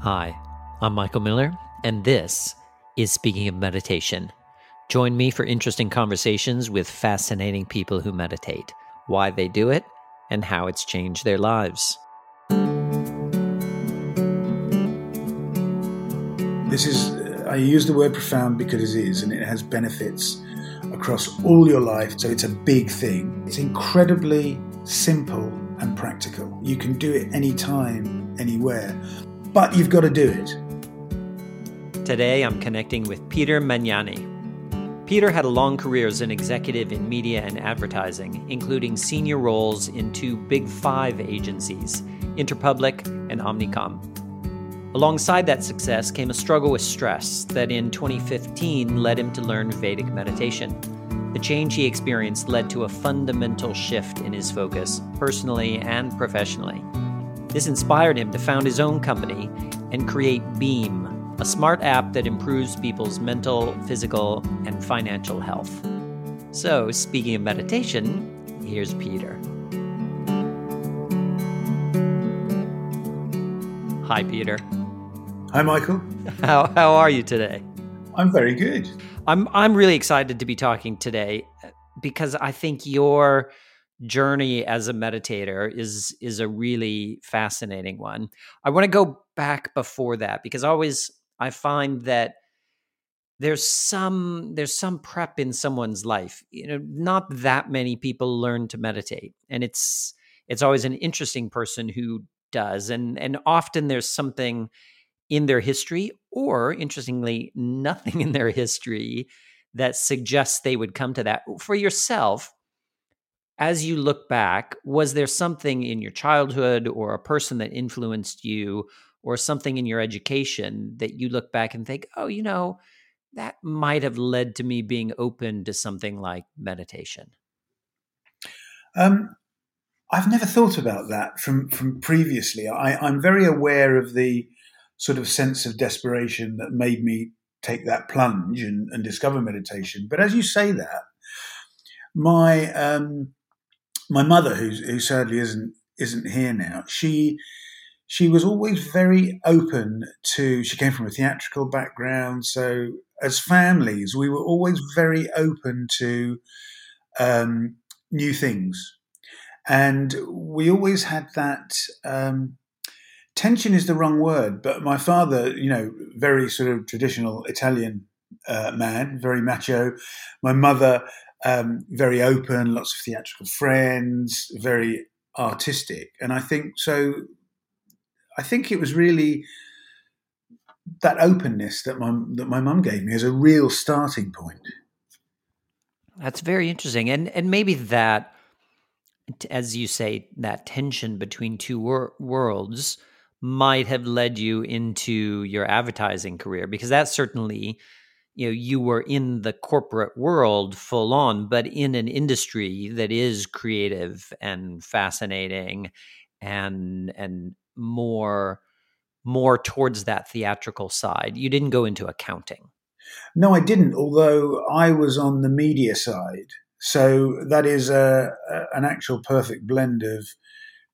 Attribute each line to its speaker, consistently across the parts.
Speaker 1: Hi, I'm Michael Miller, and this is Speaking of Meditation. Join me for interesting conversations with fascinating people who meditate, why they do it, and how it's changed their lives.
Speaker 2: This is, I use the word profound because it is, and it has benefits across all your life. So it's a big thing. It's incredibly simple and practical. You can do it anytime, anywhere but you've got to do it.
Speaker 1: Today, I'm connecting with Peter Magnani. Peter had a long career as an executive in media and advertising, including senior roles in two Big Five agencies, Interpublic and Omnicom. Alongside that success came a struggle with stress that in 2015 led him to learn Vedic meditation. The change he experienced led to a fundamental shift in his focus, personally and professionally. This inspired him to found his own company and create Beam, a smart app that improves people's mental, physical, and financial health. So, speaking of meditation, here's Peter. Hi, Peter.
Speaker 2: Hi, Michael.
Speaker 1: How, how are you today?
Speaker 2: I'm very good.
Speaker 1: I'm I'm really excited to be talking today because I think you're journey as a meditator is is a really fascinating one. I want to go back before that because always I find that there's some there's some prep in someone's life. You know, not that many people learn to meditate, and it's it's always an interesting person who does, and and often there's something in their history, or interestingly, nothing in their history that suggests they would come to that. For yourself, as you look back, was there something in your childhood or a person that influenced you or something in your education that you look back and think, oh, you know, that might have led to me being open to something like meditation?
Speaker 2: Um, I've never thought about that from, from previously. I, I'm very aware of the sort of sense of desperation that made me take that plunge and, and discover meditation. But as you say that, my um, my mother, who, who sadly isn't isn't here now, she she was always very open to. She came from a theatrical background, so as families, we were always very open to um, new things, and we always had that. Um, tension is the wrong word, but my father, you know, very sort of traditional Italian uh, man, very macho. My mother, um, very open, lots of theatrical friends, very artistic, and I think so. I think it was really that openness that my that my mum gave me as a real starting point.
Speaker 1: That's very interesting, and and maybe that, as you say, that tension between two wor- worlds might have led you into your advertising career because that certainly you know you were in the corporate world full on but in an industry that is creative and fascinating and and more more towards that theatrical side. You didn't go into accounting.
Speaker 2: No i didn't although i was on the media side. So that is a, a an actual perfect blend of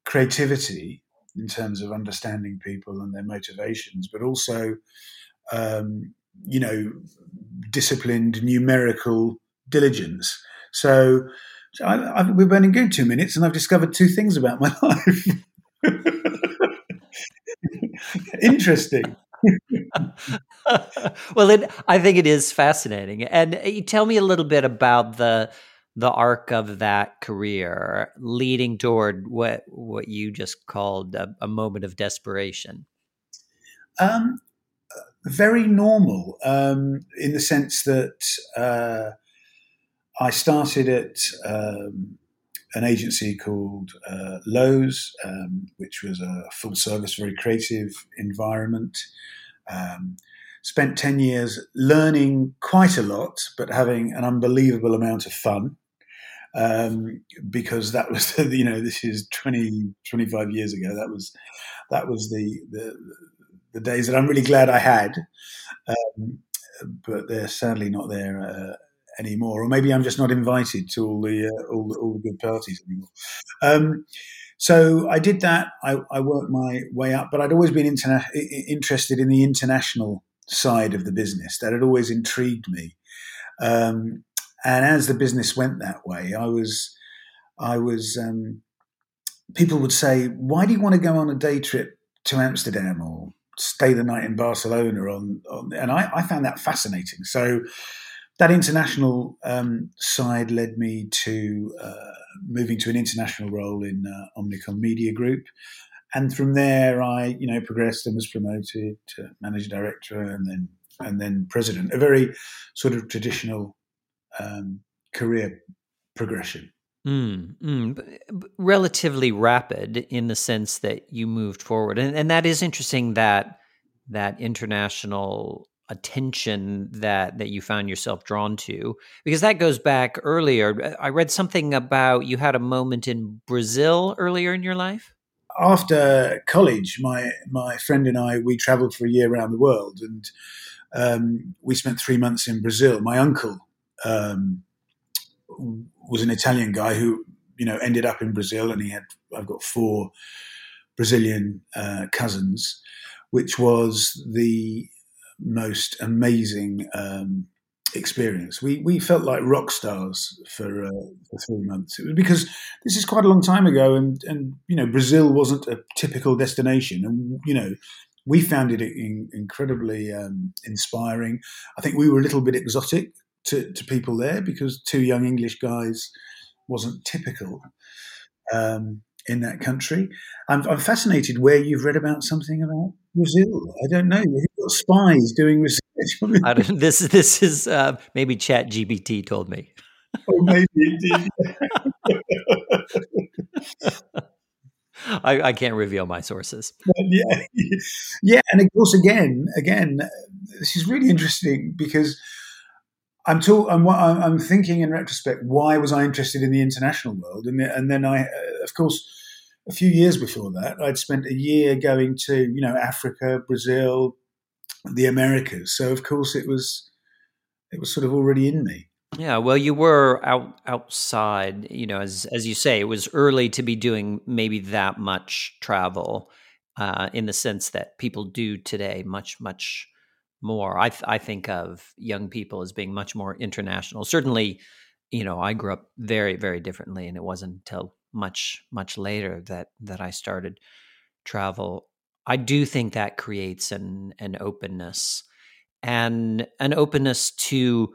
Speaker 2: creativity in terms of understanding people and their motivations but also um, you know, disciplined numerical diligence. So, I, I've, we've been in two minutes, and I've discovered two things about my life. Interesting.
Speaker 1: well, it, I think it is fascinating. And uh, you tell me a little bit about the the arc of that career, leading toward what what you just called a, a moment of desperation.
Speaker 2: Um, very normal um, in the sense that uh, I started at um, an agency called uh, Lowe's, um, which was a full service, very creative environment. Um, spent 10 years learning quite a lot, but having an unbelievable amount of fun. Um, because that was, you know, this is 20, 25 years ago. That was, that was the, the, the days that I'm really glad I had, um, but they're sadly not there uh, anymore. Or maybe I'm just not invited to all the uh, all, the, all the good parties anymore. Um, so I did that. I, I, worked my way up, but I'd always been interna- interested in the international side of the business. That had always intrigued me. Um, and as the business went that way, I was, I was. Um, people would say, "Why do you want to go on a day trip to Amsterdam or stay the night in Barcelona?" On, on and I, I, found that fascinating. So that international um, side led me to uh, moving to an international role in uh, Omnicom Media Group. And from there, I, you know, progressed and was promoted to managing director and then and then president. A very sort of traditional um, career progression.
Speaker 1: Mm, mm, relatively rapid in the sense that you moved forward, and, and that is interesting that that international attention that that you found yourself drawn to because that goes back earlier. I read something about you had a moment in Brazil earlier in your life.
Speaker 2: After college, my my friend and I we travelled for a year around the world, and um, we spent three months in Brazil. My uncle. Um, was an Italian guy who you know ended up in Brazil, and he had I've got four Brazilian uh, cousins, which was the most amazing um, experience. We we felt like rock stars for, uh, for three months. It was because this is quite a long time ago, and and you know Brazil wasn't a typical destination, and you know we found it in, incredibly um, inspiring. I think we were a little bit exotic to, to people there because two young English guys wasn't typical um, in that country. I'm, I'm, fascinated where you've read about something about Brazil. I don't know. You've got spies doing research.
Speaker 1: I don't, this this is uh, maybe Chat GPT told me.
Speaker 2: Oh, maybe it
Speaker 1: did. I, I, can't reveal my sources.
Speaker 2: yeah, yeah, and of course, again, again, this is really interesting because I'm, talk, I'm, I'm thinking in retrospect, why was I interested in the international world? And, and then I, uh, of course, a few years before that, I'd spent a year going to, you know, Africa, Brazil, the Americas. So of course it was, it was sort of already in me.
Speaker 1: Yeah, well, you were out outside, you know, as as you say, it was early to be doing maybe that much travel, uh, in the sense that people do today, much much more. I th- I think of young people as being much more international. Certainly, you know, I grew up very very differently, and it wasn't until much much later that that I started travel. I do think that creates an an openness and an openness to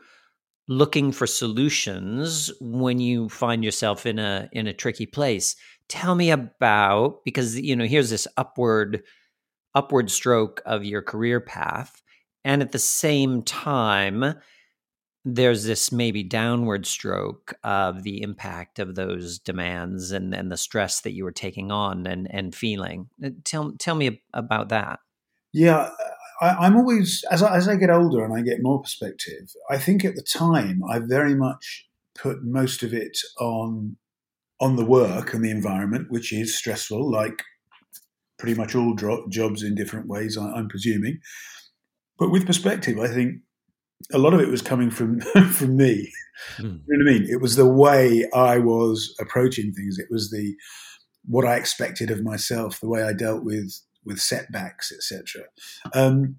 Speaker 1: looking for solutions when you find yourself in a in a tricky place. Tell me about because you know here's this upward upward stroke of your career path and at the same time, there's this maybe downward stroke of the impact of those demands and, and the stress that you were taking on and, and feeling. Uh, tell, tell me about that.
Speaker 2: Yeah, I, am always, as I, as I get older and I get more perspective, I think at the time I very much put most of it on on the work and the environment, which is stressful, like pretty much all dro- jobs in different ways, I, I'm presuming. But with perspective, I think a lot of it was coming from from me. Mm. You know what I mean? It was the way I was approaching things. It was the what I expected of myself, the way I dealt with with setbacks, etc. Um,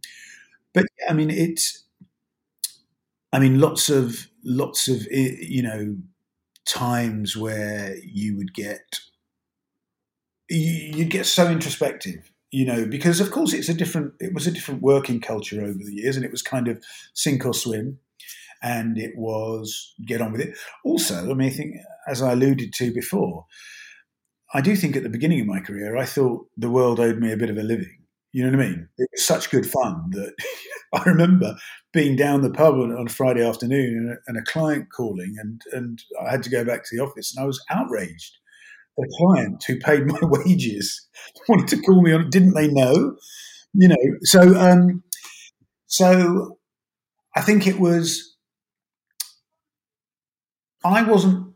Speaker 2: but I mean, it's. I mean, lots of lots of you know times where you would get you'd get so introspective you know, because of course it's a different, it was a different working culture over the years, and it was kind of sink or swim, and it was get on with it. Also, I mean, I think as I alluded to before, I do think at the beginning of my career, I thought the world owed me a bit of a living. You know what I mean? It was such good fun that I remember being down the pub on, on Friday afternoon and a, and a client calling, and and I had to go back to the office, and I was outraged a client who paid my wages wanted to call me on it, Didn't they know? You know, so um, so I think it was. I wasn't.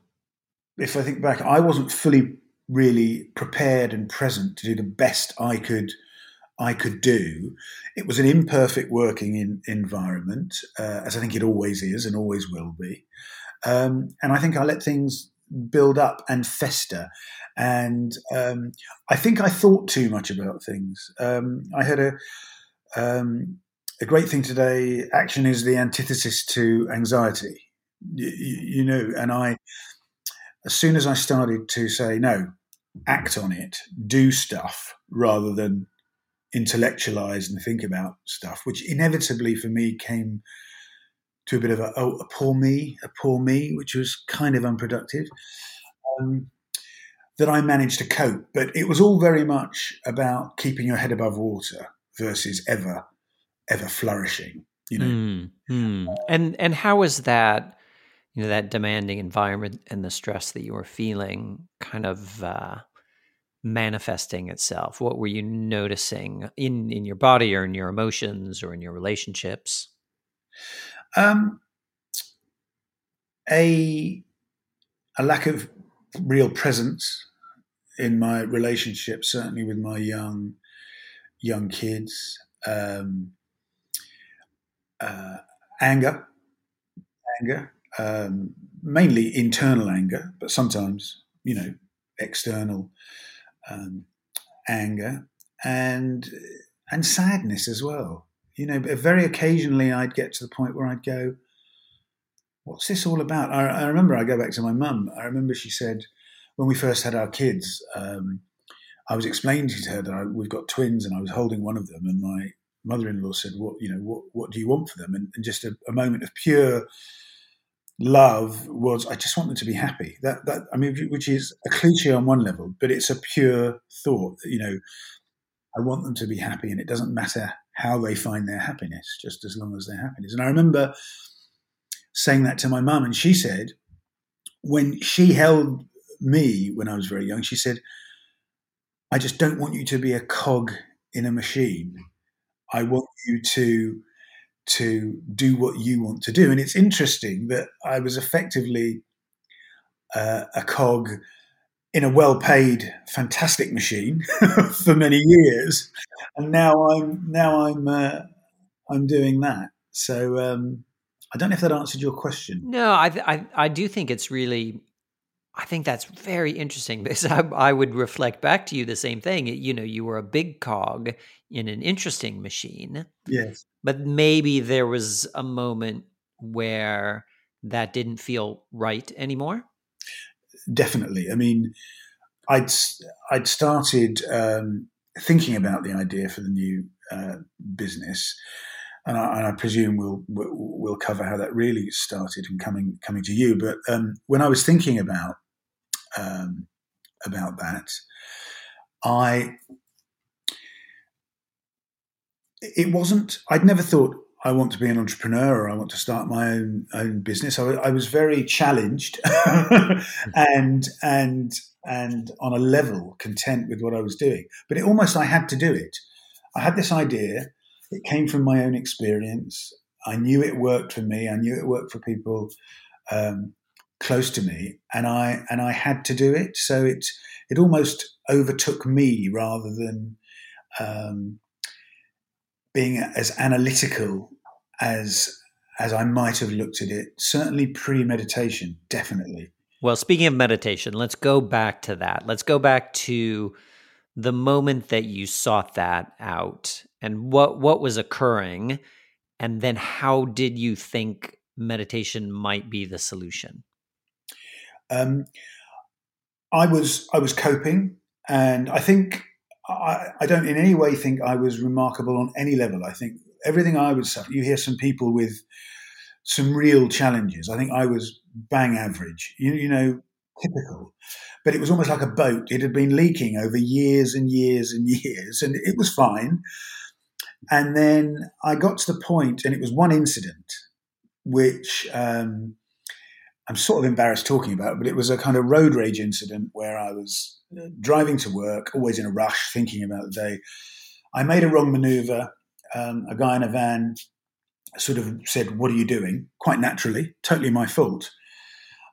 Speaker 2: If I think back, I wasn't fully really prepared and present to do the best I could. I could do. It was an imperfect working in, environment, uh, as I think it always is and always will be. Um, and I think I let things build up and fester. and um, I think I thought too much about things. Um, I had a um, a great thing today. Action is the antithesis to anxiety, you, you know. And I, as soon as I started to say no, act on it, do stuff rather than intellectualize and think about stuff, which inevitably for me came to a bit of a, oh, a poor me, a poor me, which was kind of unproductive. Um, that I managed to cope, but it was all very much about keeping your head above water versus ever, ever flourishing. You know, mm,
Speaker 1: mm. and and how was that? You know, that demanding environment and the stress that you were feeling, kind of uh, manifesting itself. What were you noticing in in your body or in your emotions or in your relationships? Um,
Speaker 2: a a lack of real presence in my relationship, certainly with my young young kids. Um, uh, anger, anger, um, mainly internal anger, but sometimes you know external um, anger and and sadness as well. You know, very occasionally I'd get to the point where I'd go, "What's this all about?" I, I remember I go back to my mum. I remember she said when we first had our kids, um, I was explaining to her that I, we've got twins, and I was holding one of them, and my mother-in-law said, "What you know? What what do you want for them?" And, and just a, a, moment of pure love was, "I just want them to be happy." That that I mean, which is a cliche on one level, but it's a pure thought. You know, I want them to be happy, and it doesn't matter how they find their happiness, just as long as they're happiness. And I remember saying that to my mum, and she said, when she held me when I was very young, she said, I just don't want you to be a cog in a machine. I want you to to do what you want to do. And it's interesting that I was effectively uh, a cog in a well-paid, fantastic machine for many years, and now I'm now I'm uh, I'm doing that. So um, I don't know if that answered your question.
Speaker 1: No, I, I I do think it's really I think that's very interesting because I, I, would reflect back to you the same thing. You know, you were a big cog in an interesting machine.
Speaker 2: Yes.
Speaker 1: But maybe there was a moment where that didn't feel right anymore.
Speaker 2: Definitely. I mean, I'd I'd started um, thinking about the idea for the new uh, business, and I, and I, presume we'll we'll cover how that really started and coming coming to you. But um, when I was thinking about um, about that. I it wasn't. I'd never thought I want to be an entrepreneur or I want to start my own own business. I, I was very challenged and and and on a level content with what I was doing. But it almost I had to do it. I had this idea. It came from my own experience. I knew it worked for me. I knew it worked for people um, close to me, and I and I had to do it. So it it almost overtook me rather than um, being as analytical as as I might have looked at it. Certainly pre meditation, definitely.
Speaker 1: Well, speaking of meditation, let's go back to that. Let's go back to the moment that you sought that out and what what was occurring and then how did you think meditation might be the solution um,
Speaker 2: I was I was coping, and I think I, I, don't in any way think I was remarkable on any level. I think everything I would suffer. You hear some people with some real challenges. I think I was bang average. You, you know, typical. But it was almost like a boat. It had been leaking over years and years and years, and it was fine. And then I got to the point, and it was one incident which um, I'm sort of embarrassed talking about but it was a kind of road rage incident where I was uh, driving to work, always in a rush, thinking about the day. I made a wrong maneuver. Um, a guy in a van sort of said, What are you doing? Quite naturally, totally my fault.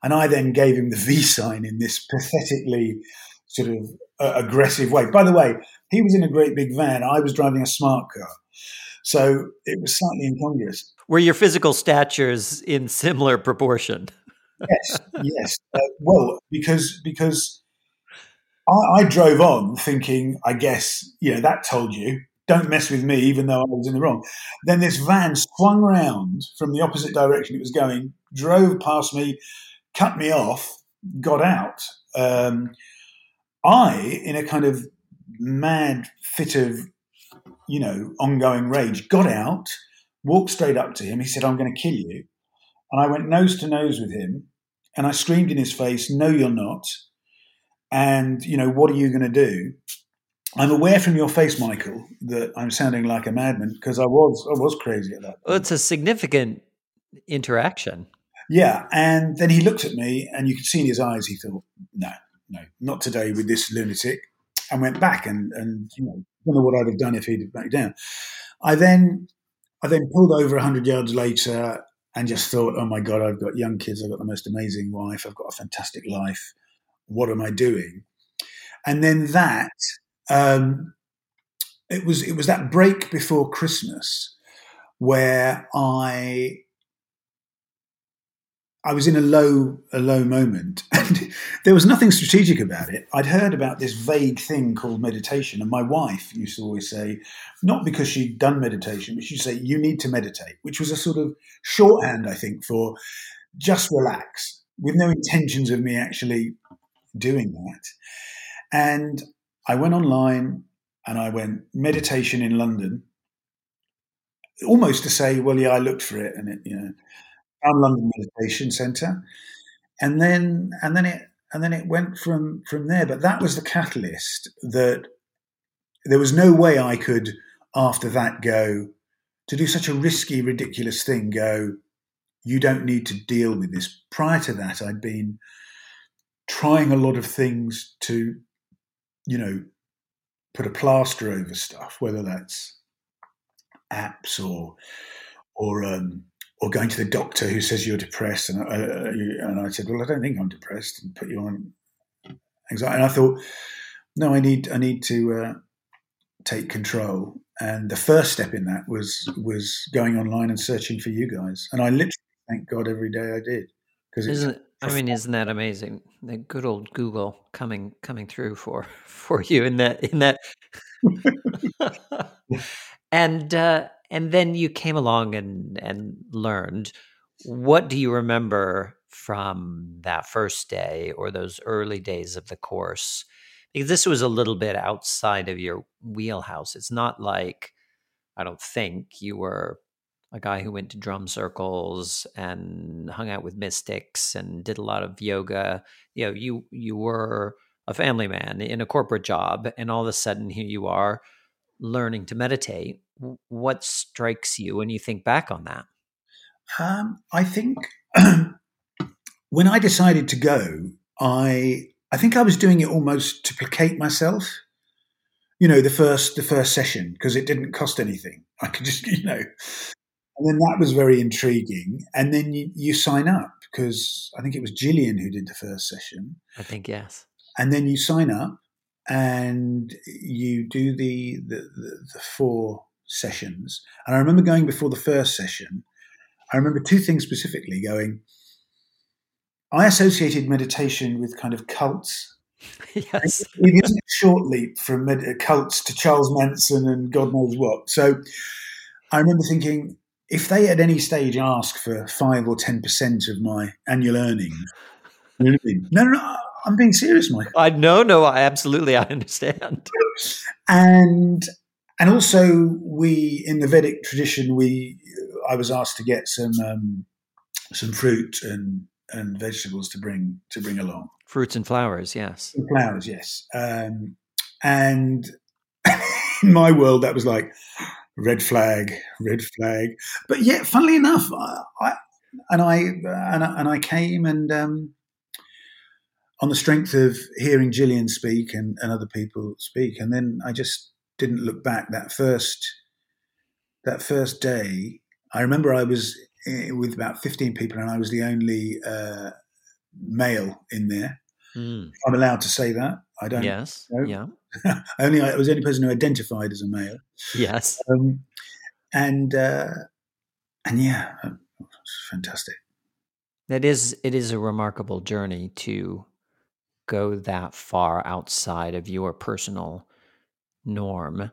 Speaker 2: And I then gave him the V sign in this pathetically sort of uh, aggressive way. By the way, he was in a great big van. I was driving a smart car. So it was slightly incongruous.
Speaker 1: Were your physical statures in similar proportion?
Speaker 2: yes, yes. Uh, well, because because I, I drove on thinking, I guess, you know, that told you don't mess with me, even though I was in the wrong. Then this van swung round from the opposite direction it was going, drove past me, cut me off, got out. Um, I, in a kind of mad fit of, you know, ongoing rage, got out, walked straight up to him. He said, I'm going to kill you. And I went nose to nose with him and I screamed in his face, No, you're not. And, you know, what are you going to do? I'm aware from your face, Michael, that I'm sounding like a madman because I was I was crazy at that.
Speaker 1: Well, it's a significant interaction.
Speaker 2: Yeah, and then he looked at me, and you could see in his eyes he thought, "No, no, not today with this lunatic," and went back. And and you know, I don't know what I'd have done if he'd backed down. I then I then pulled over hundred yards later and just thought, "Oh my God, I've got young kids. I've got the most amazing wife. I've got a fantastic life. What am I doing?" And then that um, it was it was that break before Christmas where I I was in a low a low moment, and there was nothing strategic about it. I'd heard about this vague thing called meditation, and my wife used to always say, not because she'd done meditation, but she'd say, "You need to meditate," which was a sort of shorthand, I think, for just relax, with no intentions of me actually doing that. And I went online and I went meditation in London, almost to say, well, yeah, I looked for it and it, you know, found London Meditation Centre, and then and then it and then it went from from there. But that was the catalyst that there was no way I could after that go to do such a risky, ridiculous thing. Go, you don't need to deal with this. Prior to that, I'd been trying a lot of things to you know, put a plaster over stuff, whether that's apps or or um, or going to the doctor who says you're depressed, and I, uh, and I said, well, I don't think I'm depressed, and put you on anxiety. And I thought, no, I need I need to uh, take control. And the first step in that was was going online and searching for you guys. And I literally thank God every day I did
Speaker 1: because isn't I mean, isn't that amazing? The good old Google coming coming through for for you in that in that. and uh, and then you came along and and learned. What do you remember from that first day or those early days of the course? Because this was a little bit outside of your wheelhouse. It's not like I don't think you were a guy who went to drum circles and hung out with mystics and did a lot of yoga. You know, you you were a family man in a corporate job, and all of a sudden here you are learning to meditate. What strikes you when you think back on that?
Speaker 2: Um, I think when I decided to go, I I think I was doing it almost to placate myself. You know, the first the first session because it didn't cost anything. I could just you know and then that was very intriguing. And then you, you sign up because I think it was Jillian who did the first session.
Speaker 1: I think, yes.
Speaker 2: And then you sign up and you do the, the, the, the four sessions. And I remember going before the first session, I remember two things specifically going. I associated meditation with kind of cults.
Speaker 1: Yes.
Speaker 2: It is a short leap from med- uh, cults to Charles Manson and God knows what. So I remember thinking, if they at any stage ask for five or ten percent of my annual earnings, no, no, no, I'm being serious, Mike.
Speaker 1: I no, no, I absolutely, I understand.
Speaker 2: And and also, we in the Vedic tradition, we I was asked to get some um, some fruit and and vegetables to bring to bring along.
Speaker 1: Fruits and flowers, yes.
Speaker 2: And flowers, yes. Um, and in my world, that was like red flag, red flag. But yet, funnily enough, I, I and I and I, and I came and um, on the strength of hearing Jillian speak and, and other people speak, and then I just didn't look back. That first that first day, I remember I was eh, with about fifteen people, and I was the only uh, male in there. Mm. I'm allowed to say that. I don't.
Speaker 1: Yes. Know. Yeah.
Speaker 2: only I was the only person who identified as a male.
Speaker 1: Yes.
Speaker 2: Um, and uh, and yeah, it's fantastic.
Speaker 1: That is, it is a remarkable journey to go that far outside of your personal norm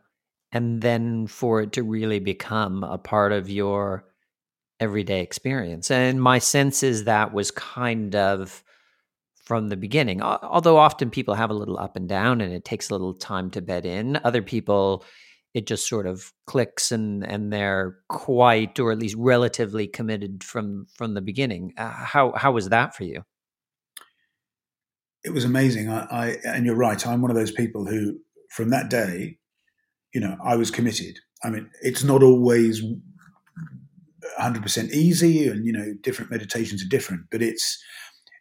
Speaker 1: and then for it to really become a part of your everyday experience. And my sense is that was kind of from the beginning. Although often people have a little up and down and it takes a little time to bed in. Other people it just sort of clicks and and they're quite or at least relatively committed from from the beginning. Uh, how how was that for you?
Speaker 2: It was amazing. I, I and you're right. I'm one of those people who, from that day, you know, I was committed. I mean, it's not always 100% easy, and you know, different meditations are different, but it's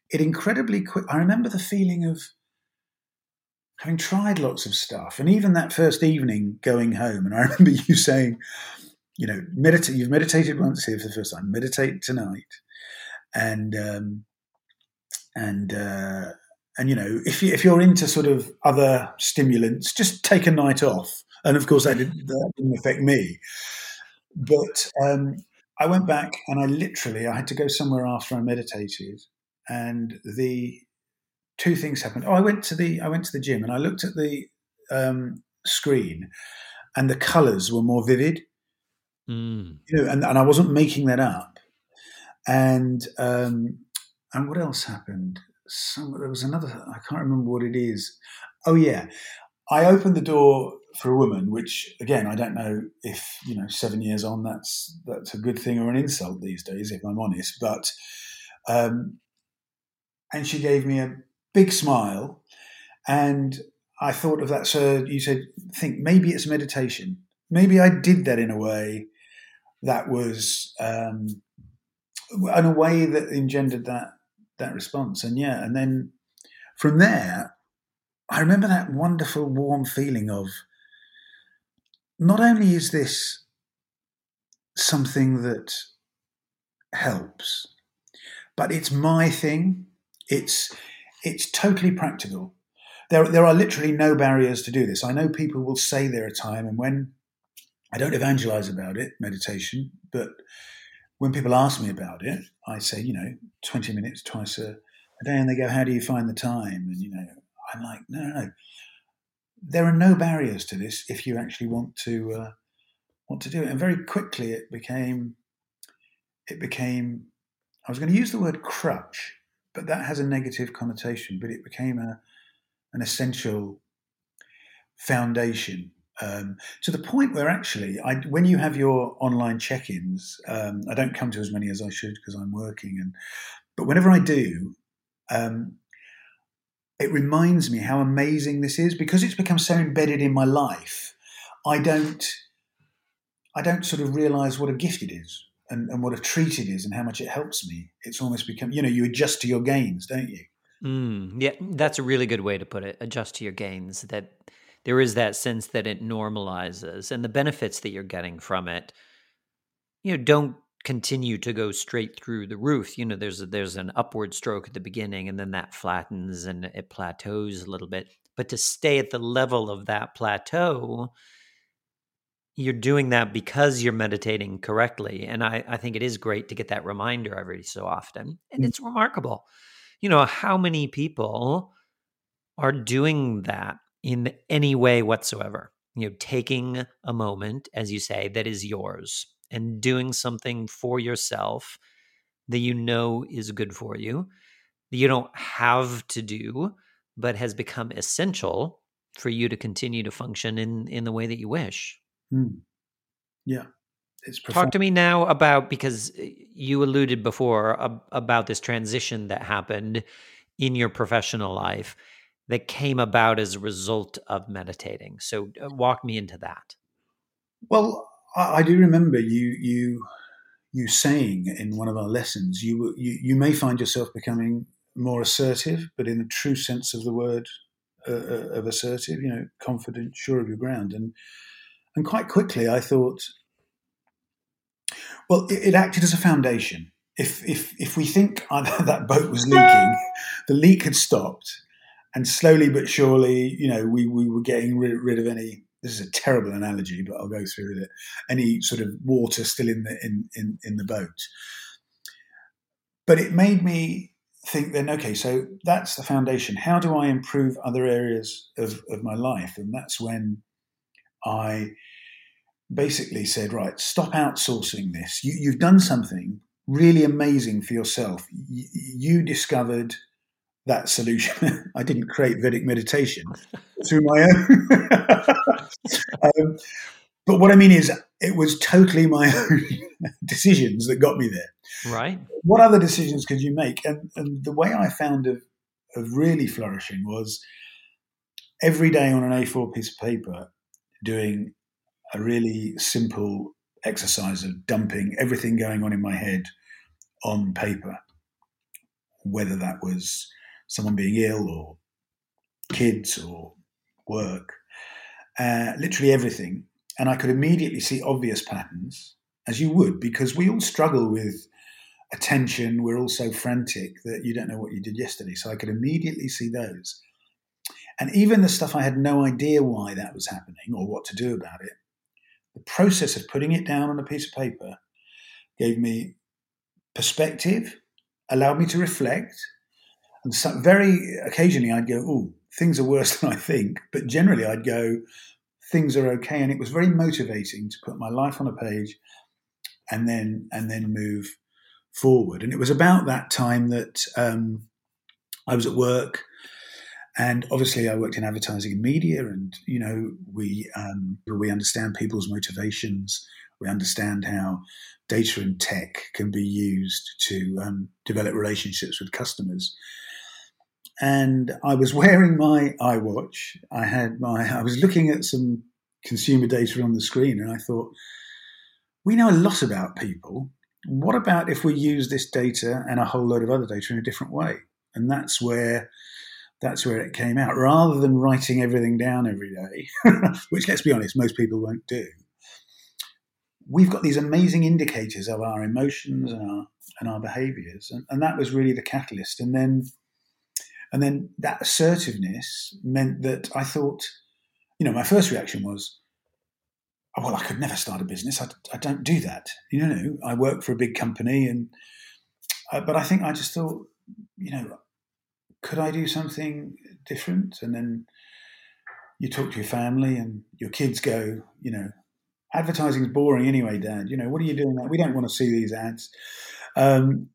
Speaker 2: it incredibly quick. I remember the feeling of having tried lots of stuff, and even that first evening going home, and I remember you saying, you know, meditate. You've meditated once here for the first time. Meditate tonight, and um, and uh, and you know, if you, if you're into sort of other stimulants, just take a night off. And of course, that didn't, that didn't affect me. But um, I went back, and I literally I had to go somewhere after I meditated, and the two things happened. Oh, I went to the I went to the gym and I looked at the um, screen, and the colours were more vivid. Mm. You know, and, and I wasn't making that up. And um, and what else happened? Some there was another. I can't remember what it is. Oh yeah, I opened the door for a woman, which again I don't know if you know seven years on that's that's a good thing or an insult these days, if I'm honest. But um, and she gave me a big smile. And I thought of that. So you said, think maybe it's meditation. Maybe I did that in a way that was, um, in a way that engendered that that response. And yeah, and then from there, I remember that wonderful warm feeling of not only is this something that helps, but it's my thing. It's it's totally practical. There, there are literally no barriers to do this. I know people will say there are time, and when I don't evangelize about it, meditation, but when people ask me about it, I say, you know, 20 minutes twice a, a day, and they go, How do you find the time? And, you know, I'm like, No, no, no. There are no barriers to this if you actually want to uh, want to do it. And very quickly it became, it became, I was going to use the word crutch, but that has a negative connotation. But it became a an essential foundation um, to the point where actually, I, when you have your online check-ins, um, I don't come to as many as I should because I'm working, and but whenever I do, um, it reminds me how amazing this is because it's become so embedded in my life. I don't, I don't sort of realize what a gift it is and, and what a treat it is and how much it helps me. It's almost become, you know, you adjust to your gains, don't you?
Speaker 1: Mm, yeah, that's a really good way to put it. Adjust to your gains. That there is that sense that it normalizes and the benefits that you're getting from it. You know, don't continue to go straight through the roof. You know, there's a, there's an upward stroke at the beginning, and then that flattens and it plateaus a little bit. But to stay at the level of that plateau you're doing that because you're meditating correctly. And I, I think it is great to get that reminder every so often. And mm. it's remarkable, you know, how many people are doing that in any way whatsoever. You know, taking a moment, as you say, that is yours and doing something for yourself that you know is good for you, that you don't have to do, but has become essential for you to continue to function in, in the way that you wish.
Speaker 2: Mm. Yeah.
Speaker 1: It's Talk to me now about because eh, you alluded before uh, about this transition that happened in your professional life that came about as a result of meditating. So uh, walk me into that.
Speaker 2: Well, I, I do remember you you you saying in one of our lessons you you, you may find yourself becoming more assertive, but in the true sense of the word uh, uh of assertive, you know, confident, sure of your ground, and and quite quickly, I thought, well, it, it acted as a foundation. If, if, if we think that boat was leaking, the leak had stopped, and slowly but surely, you know, we, we were getting rid, rid of any. This is a terrible analogy, but I'll go through with it. Any sort of water still in the in, in, in the boat. But it made me think then, okay, so that's the foundation. How do I improve other areas of, of my life? And that's when I basically said, right, stop outsourcing this. You, you've done something really amazing for yourself. You, you discovered that solution. I didn't create Vedic meditation through my own. um, but what I mean is, it was totally my own decisions that got me there.
Speaker 1: Right.
Speaker 2: What other decisions could you make? And, and the way I found of, of really flourishing was every day on an A4 piece of paper, doing a really simple exercise of dumping everything going on in my head on paper, whether that was someone being ill or kids or work, uh, literally everything. And I could immediately see obvious patterns, as you would, because we all struggle with attention. We're all so frantic that you don't know what you did yesterday. So I could immediately see those. And even the stuff I had no idea why that was happening or what to do about it, the process of putting it down on a piece of paper gave me perspective, allowed me to reflect. And so very occasionally I'd go, oh, things are worse than I think. But generally I'd go, things are okay. And it was very motivating to put my life on a page and then and then move forward. And it was about that time that um, I was at work and obviously, I worked in advertising and media, and you know, we um, we understand people's motivations. We understand how data and tech can be used to um, develop relationships with customers. And I was wearing my iWatch. I had my. I was looking at some consumer data on the screen, and I thought, we know a lot about people. What about if we use this data and a whole load of other data in a different way? And that's where that's where it came out. Rather than writing everything down every day, which let's be honest, most people won't do. We've got these amazing indicators of our emotions and our and our behaviors, and, and that was really the catalyst. And then, and then that assertiveness meant that I thought, you know, my first reaction was, oh, well, I could never start a business. I, I don't do that. You know, I work for a big company, and uh, but I think I just thought, you know, could I do something different? And then you talk to your family, and your kids go, you know, advertising is boring anyway, Dad. You know, what are you doing? That we don't want to see these ads. Um,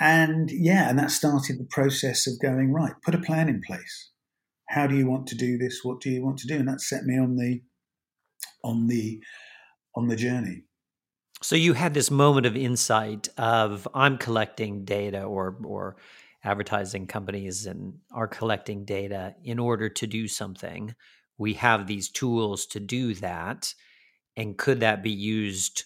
Speaker 2: and yeah, and that started the process of going right. Put a plan in place. How do you want to do this? What do you want to do? And that set me on the on the on the journey.
Speaker 1: So you had this moment of insight of I'm collecting data or or advertising companies and are collecting data in order to do something. We have these tools to do that. And could that be used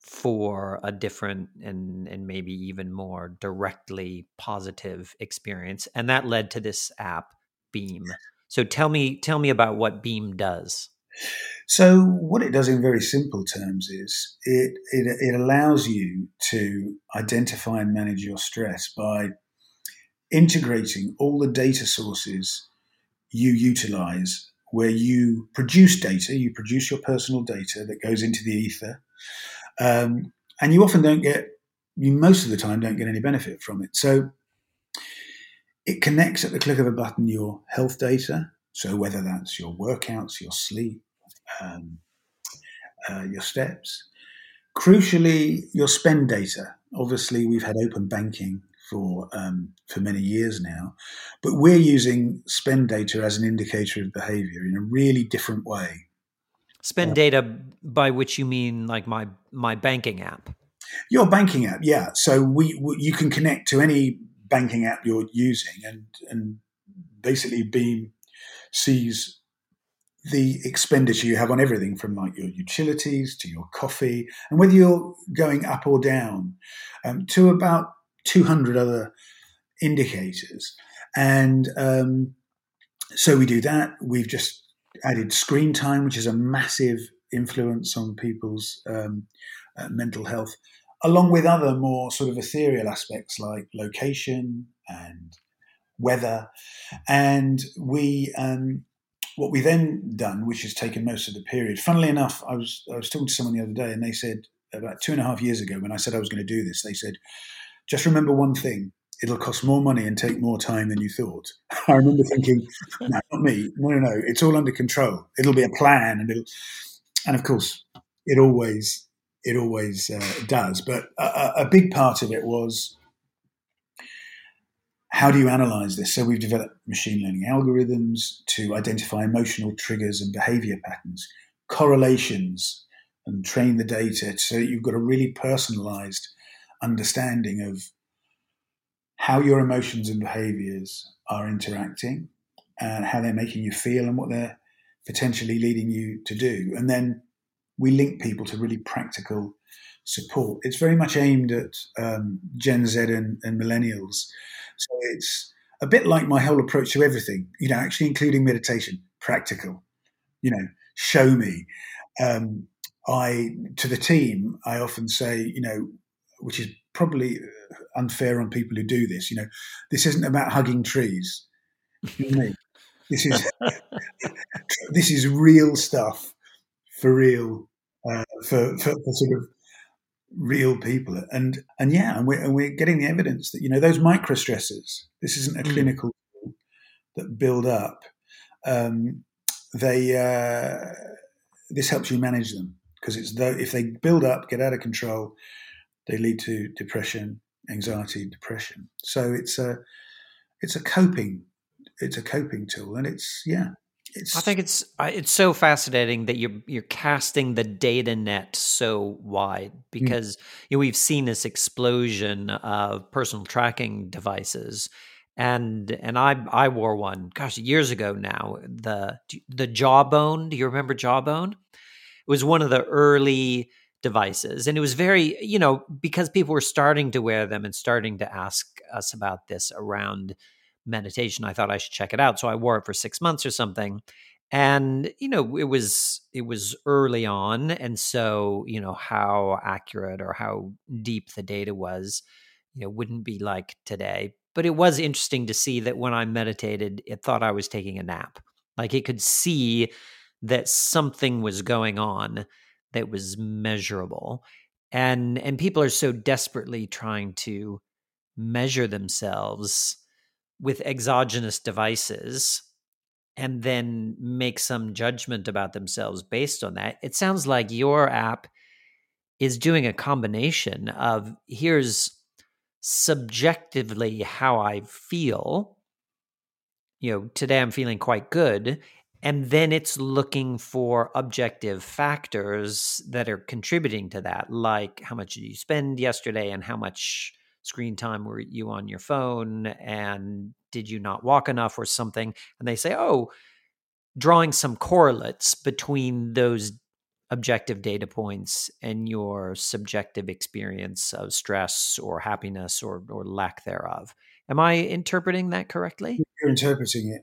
Speaker 1: for a different and, and maybe even more directly positive experience? And that led to this app, Beam. So tell me, tell me about what Beam does.
Speaker 2: So what it does in very simple terms is it, it, it allows you to identify and manage your stress by integrating all the data sources you utilize where you produce data, you produce your personal data that goes into the ether, um, and you often don't get, you most of the time don't get any benefit from it. So it connects at the click of a button your health data, so whether that's your workouts, your sleep, um, uh, your steps. Crucially, your spend data. Obviously, we've had open banking for um, for many years now. But we're using spend data as an indicator of behavior in a really different way.
Speaker 1: Spend data, by which you mean like my my banking app.
Speaker 2: Your banking app, yeah. So we, we you can connect to any banking app you're using, and and basically Beam sees the expenditure you have on everything from like your utilities to your coffee and whether you're going up or down um, to about 200 other indicators. And um, so we do that. We've just added screen time, which is a massive influence on people's um, uh, mental health, along with other more sort of ethereal aspects like location and weather. And we, um, what we then done, which has taken most of the period. Funnily enough, I was I was talking to someone the other day, and they said about two and a half years ago when I said I was going to do this, they said just remember one thing it'll cost more money and take more time than you thought. I remember thinking, no, not me. No, no, no. It's all under control. It'll be a plan, and it'll, and of course, it always, it always uh, does. But a, a big part of it was how do you analyze this? So we've developed machine learning algorithms to identify emotional triggers and behavior patterns, correlations, and train the data so you've got a really personalized understanding of how your emotions and behaviors are interacting and how they're making you feel and what they're potentially leading you to do. And then we link people to really practical support. It's very much aimed at um, Gen Z and, and millennials. So it's a bit like my whole approach to everything, you know, actually including meditation, practical, you know, show me. Um, I, to the team, I often say, you know, which is probably unfair on people who do this. You know, this isn't about hugging trees. You know I mean? This is this is real stuff for real uh, for, for, for sort of real people and and yeah and we're, and we're getting the evidence that you know those micro stresses this isn't a mm. clinical that build up um, they uh, this helps you manage them because it's though if they build up get out of control they lead to depression anxiety depression so it's a it's a coping it's a coping tool and it's yeah
Speaker 1: it's, I think it's it's so fascinating that you're you're casting the data net so wide mm. because mm. you know, we've seen this explosion of personal tracking devices, and and I I wore one gosh years ago now the the Jawbone. Do you remember Jawbone? It was one of the early devices, and it was very you know because people were starting to wear them and starting to ask us about this around meditation. I thought I should check it out. So I wore it for six months or something. And, you know, it was it was early on. And so, you know, how accurate or how deep the data was, you know, wouldn't be like today. But it was interesting to see that when I meditated, it thought I was taking a nap. Like it could see that something was going on that was measurable. And and people are so desperately trying to measure themselves with exogenous devices and then make some judgment about themselves based on that. It sounds like your app is doing a combination of here's subjectively how I feel. You know, today I'm feeling quite good. And then it's looking for objective factors that are contributing to that, like how much did you spend yesterday and how much screen time were you on your phone and did you not walk enough or something? And they say oh drawing some correlates between those objective data points and your subjective experience of stress or happiness or, or lack thereof. Am i interpreting that correctly?
Speaker 2: You're interpreting it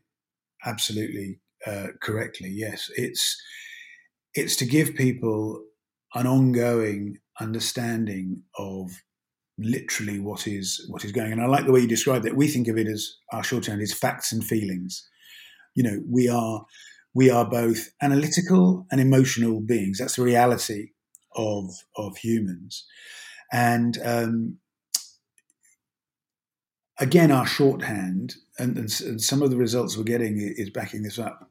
Speaker 2: absolutely uh, correctly yes it's it's to give people an ongoing understanding of literally what is what is going. And I like the way you described it. We think of it as our shorthand is facts and feelings. You know, we are we are both analytical and emotional beings. That's the reality of of humans. And um, again, our shorthand and, and, and some of the results we're getting is backing this up.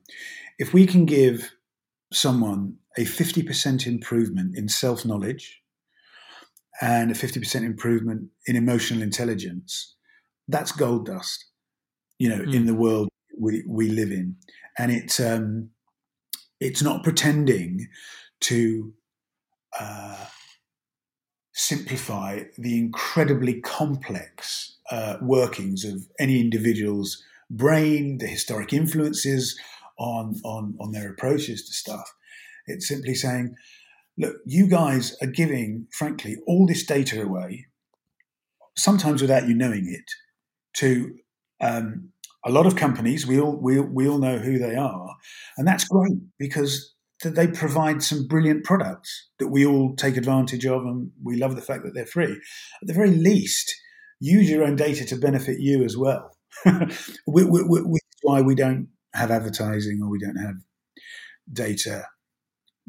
Speaker 2: If we can give someone a 50% improvement in self knowledge, and a 50% improvement in emotional intelligence, that's gold dust, you know, mm. in the world we, we live in. And it's, um, it's not pretending to uh, simplify the incredibly complex uh, workings of any individual's brain, the historic influences on, on, on their approaches to stuff. It's simply saying, look, you guys are giving, frankly, all this data away, sometimes without you knowing it, to um, a lot of companies. We all we, we all know who they are, and that's great because they provide some brilliant products that we all take advantage of, and we love the fact that they're free. At the very least, use your own data to benefit you as well. which is why we don't have advertising or we don't have data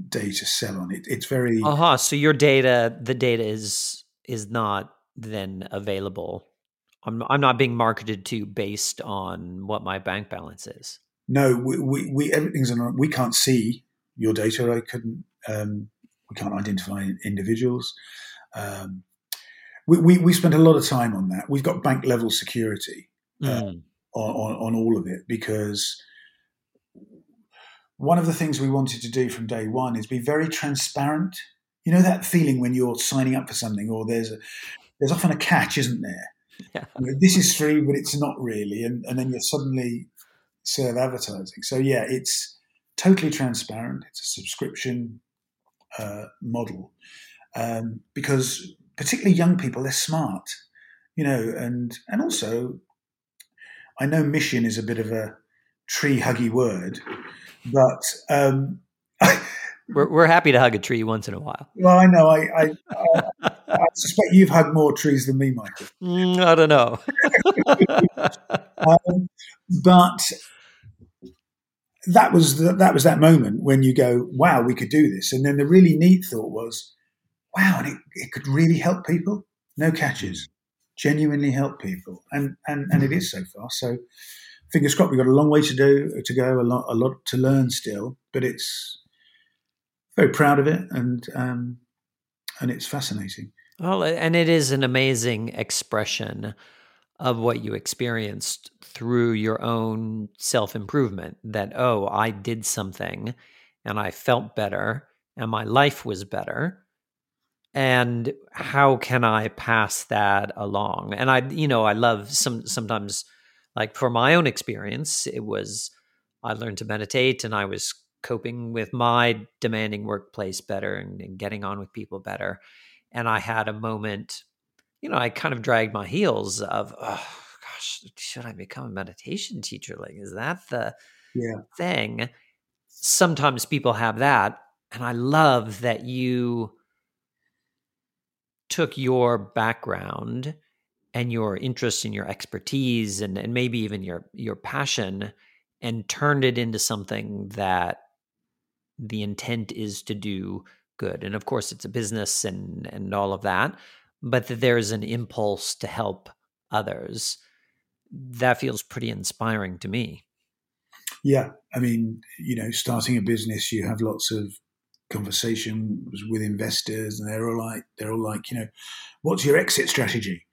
Speaker 2: data sell on it. It's very
Speaker 1: uh-huh. So your data, the data is is not then available I'm I'm not being marketed to based on what my bank balance is.
Speaker 2: No, we, we, we everything's on. We can't see your data. I couldn't. Um, we can't identify individuals. Um, we, we, we spent a lot of time on that. We've got bank level security uh, mm. on, on, on all of it because one of the things we wanted to do from day one is be very transparent. You know that feeling when you're signing up for something, or there's a there's often a catch, isn't there? Yeah. You know, this is free, but it's not really, and, and then you're suddenly serve advertising. So yeah, it's totally transparent. It's a subscription uh, model um, because particularly young people, they're smart, you know, and and also I know mission is a bit of a tree huggy word, but um,
Speaker 1: we're we're happy to hug a tree once in a while.
Speaker 2: Well, I know. I I, I, I suspect you've hugged more trees than me, Michael.
Speaker 1: Mm, I don't know.
Speaker 2: um, but that was the, that was that moment when you go, "Wow, we could do this." And then the really neat thought was, "Wow, it, it could really help people. No catches, genuinely help people." And and and it is so far. So fingers crossed. We've got a long way to do to go, a lot a lot to learn still, but it's very proud of it, and um, and it's fascinating.
Speaker 1: Well, and it is an amazing expression of what you experienced through your own self improvement. That oh, I did something, and I felt better, and my life was better. And how can I pass that along? And I, you know, I love some sometimes, like for my own experience, it was I learned to meditate, and I was coping with my demanding workplace better and, and getting on with people better. And I had a moment, you know, I kind of dragged my heels of, oh gosh, should I become a meditation teacher? Like, is that the yeah. thing? Sometimes people have that. And I love that you took your background and your interest and your expertise and, and maybe even your your passion and turned it into something that the intent is to do good. And of course, it's a business and and all of that, but that there's an impulse to help others. That feels pretty inspiring to me.
Speaker 2: Yeah, I mean, you know, starting a business, you have lots of conversations with investors, and they're all like, they're all like, you know, what's your exit strategy?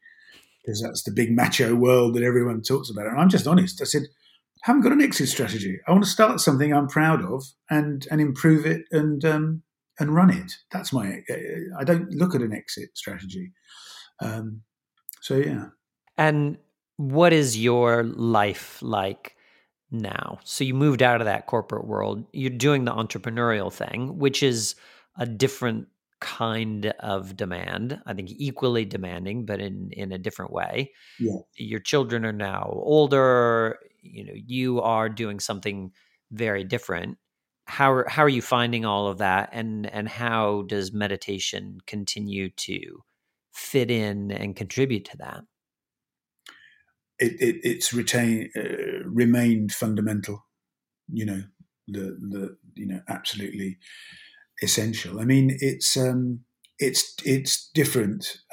Speaker 2: Because that's the big macho world that everyone talks about. And I'm just honest. I said, I haven't got an exit strategy. I want to start something I'm proud of and and improve it and um, and run it. That's my. I don't look at an exit strategy. Um, so yeah.
Speaker 1: And what is your life like now? So you moved out of that corporate world. You're doing the entrepreneurial thing, which is a different kind of demand. I think equally demanding, but in in a different way.
Speaker 2: Yeah.
Speaker 1: Your children are now older. You know, you are doing something very different. How are, how are you finding all of that, and and how does meditation continue to fit in and contribute to that?
Speaker 2: It, it it's retain uh, remained fundamental. You know, the the you know absolutely essential. I mean, it's um, it's it's different,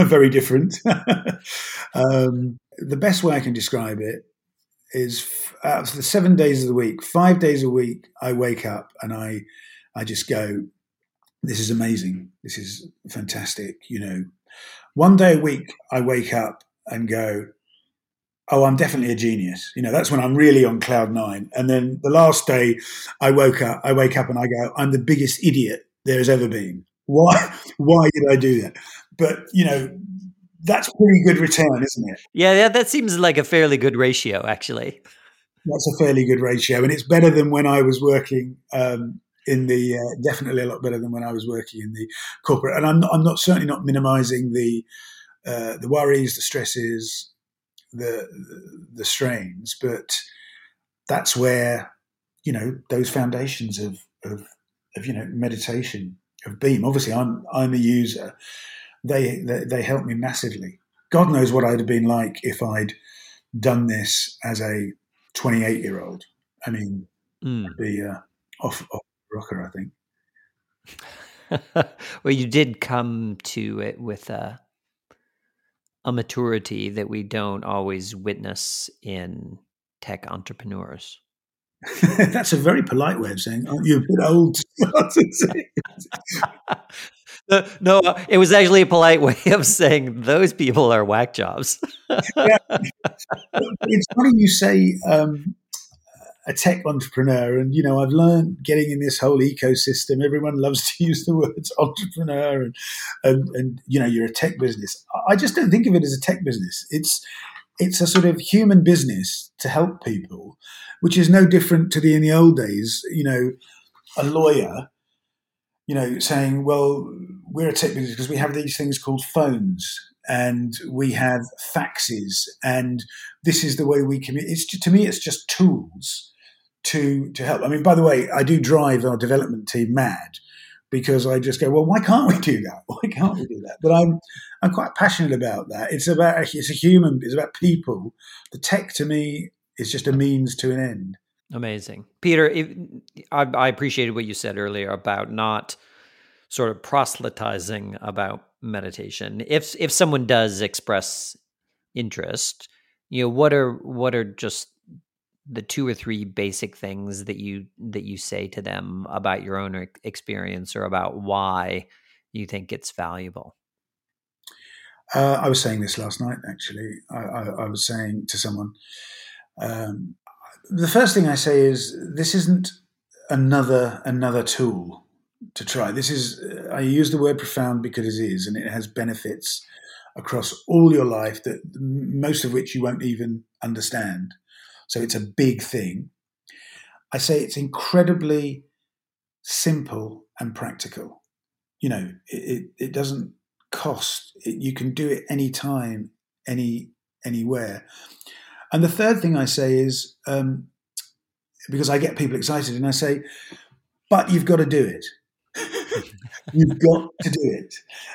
Speaker 2: very different. um, the best way I can describe it is out of the seven days of the week, five days a week, I wake up and I I just go, this is amazing, this is fantastic. You know, one day a week, I wake up and go, oh, I'm definitely a genius. You know, that's when I'm really on cloud nine. And then the last day I woke up, I wake up and I go, I'm the biggest idiot there has ever been. Why, why did I do that? But, you know, that's pretty good return, isn't it?
Speaker 1: Yeah, yeah, that seems like a fairly good ratio, actually.
Speaker 2: That's a fairly good ratio. And it's better than when I was working um, in the, uh, definitely a lot better than when I was working in the corporate. And I'm, not, I'm not certainly not minimizing the, uh, the worries, the stresses, the the strains, but that's where you know those foundations of of, of you know meditation of Beam. Obviously, I'm I'm a user. They, they they help me massively. God knows what I'd have been like if I'd done this as a 28 year old. I mean, mm. be uh, off off rocker, I think.
Speaker 1: well, you did come to it with a a maturity that we don't always witness in tech entrepreneurs?
Speaker 2: That's a very polite way of saying, aren't you a bit old
Speaker 1: no, it was actually a polite way of saying those people are whack jobs. yeah.
Speaker 2: It's funny you say um, a tech entrepreneur, and you know I've learned getting in this whole ecosystem. Everyone loves to use the words entrepreneur, and, and and you know you're a tech business. I just don't think of it as a tech business. It's it's a sort of human business to help people, which is no different to the in the old days. You know, a lawyer you know, saying, well, we're a tech business because we have these things called phones and we have faxes and this is the way we communicate. To me, it's just tools to, to help. I mean, by the way, I do drive our development team mad because I just go, well, why can't we do that? Why can't we do that? But I'm, I'm quite passionate about that. It's about, it's a human, it's about people. The tech to me is just a means to an end.
Speaker 1: Amazing, Peter. If, I, I appreciated what you said earlier about not sort of proselytizing about meditation. If if someone does express interest, you know, what are what are just the two or three basic things that you that you say to them about your own experience or about why you think it's valuable?
Speaker 2: Uh, I was saying this last night. Actually, I, I, I was saying to someone, um, the first thing I say is this isn't another another tool to try. This is I use the word profound because it is, and it has benefits across all your life that most of which you won't even understand. So it's a big thing. I say it's incredibly simple and practical. You know, it, it, it doesn't cost. It, you can do it anytime, any anywhere. And the third thing I say is um, because I get people excited, and I say, but you've got to do it. you've got to do it.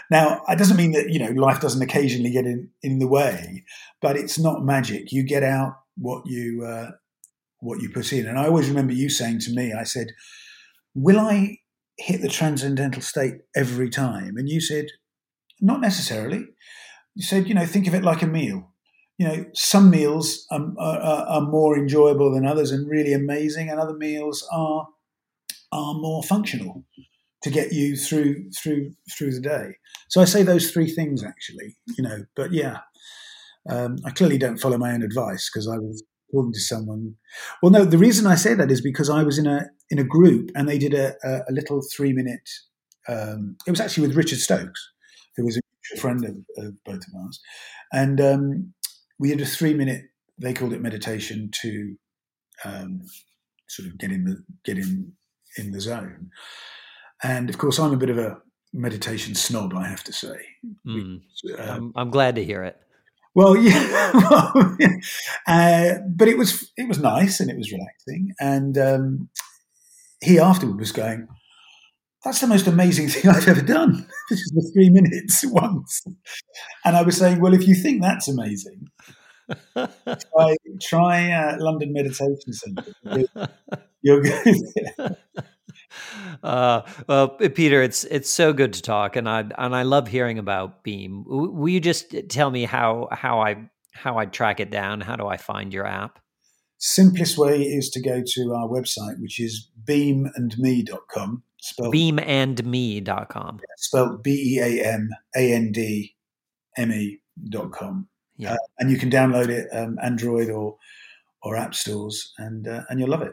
Speaker 2: Now, it doesn't mean that you know life doesn't occasionally get in in the way, but it's not magic. You get out what you uh, what you put in. And I always remember you saying to me, I said, "Will I hit the transcendental state every time?" And you said, "Not necessarily." You said, "You know, think of it like a meal." You know, some meals are, are, are, more enjoyable than others and really amazing, and other meals are are more functional to get you through through through the day. So I say those three things actually, you know. But yeah, um, I clearly don't follow my own advice because I was talking to someone. Well, no, the reason I say that is because I was in a in a group and they did a, a, a little three minute. Um, it was actually with Richard Stokes, who was a friend of, of both of ours, and um, we did a three minute. They called it meditation to um, sort of get in the get in in the zone. And of course, I'm a bit of a meditation snob, I have to say.
Speaker 1: Mm. uh, I'm, I'm, glad to hear it.
Speaker 2: Well, yeah, uh, but it was it was nice and it was relaxing. And um, he afterward was going, "That's the most amazing thing I've ever done. this is the three minutes once." And I was saying, "Well, if you think that's amazing, try try uh, London Meditation Centre. You're good."
Speaker 1: Uh, well, Peter, it's it's so good to talk, and I and I love hearing about Beam. Will you just tell me how how I how I track it down? How do I find your app?
Speaker 2: Simplest way is to go to our website, which is beamandme.com.
Speaker 1: Spelled, beamandme.com.
Speaker 2: Yeah, spelled B E A M A N D M E dot com. Yeah. Uh, and you can download it um, Android or or app stores, and uh, and you'll love it.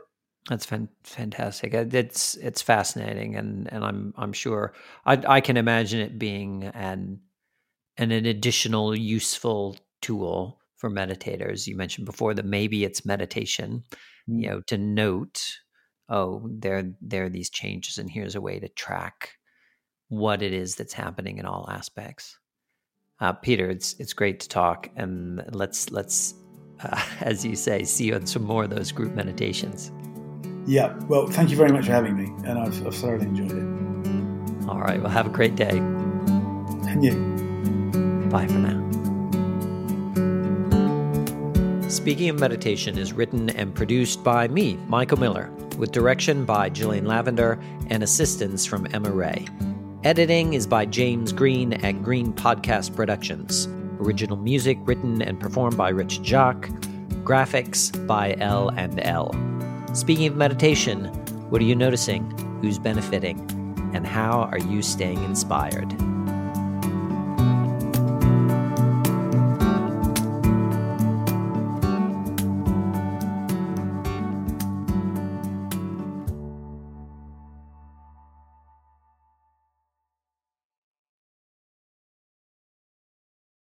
Speaker 1: That's fan- fantastic. Uh, it's it's fascinating, and and I'm I'm sure I I can imagine it being an an, an additional useful tool for meditators. You mentioned before that maybe it's meditation, mm. you know, to note, oh, there there are these changes, and here's a way to track what it is that's happening in all aspects. Uh, Peter, it's it's great to talk, and let's let's, uh, as you say, see you on some more of those group meditations.
Speaker 2: Yeah. Well, thank you very much for having me, and I've, I've thoroughly enjoyed it.
Speaker 1: All right. Well, have a great day.
Speaker 2: And you.
Speaker 1: Bye for now. Speaking of Meditation is written and produced by me, Michael Miller, with direction by Jillian Lavender and assistance from Emma Rae. Editing is by James Green at Green Podcast Productions. Original music written and performed by Rich Jacques. Graphics by Elle and Elle. Speaking of meditation, what are you noticing? Who's benefiting? And how are you staying inspired?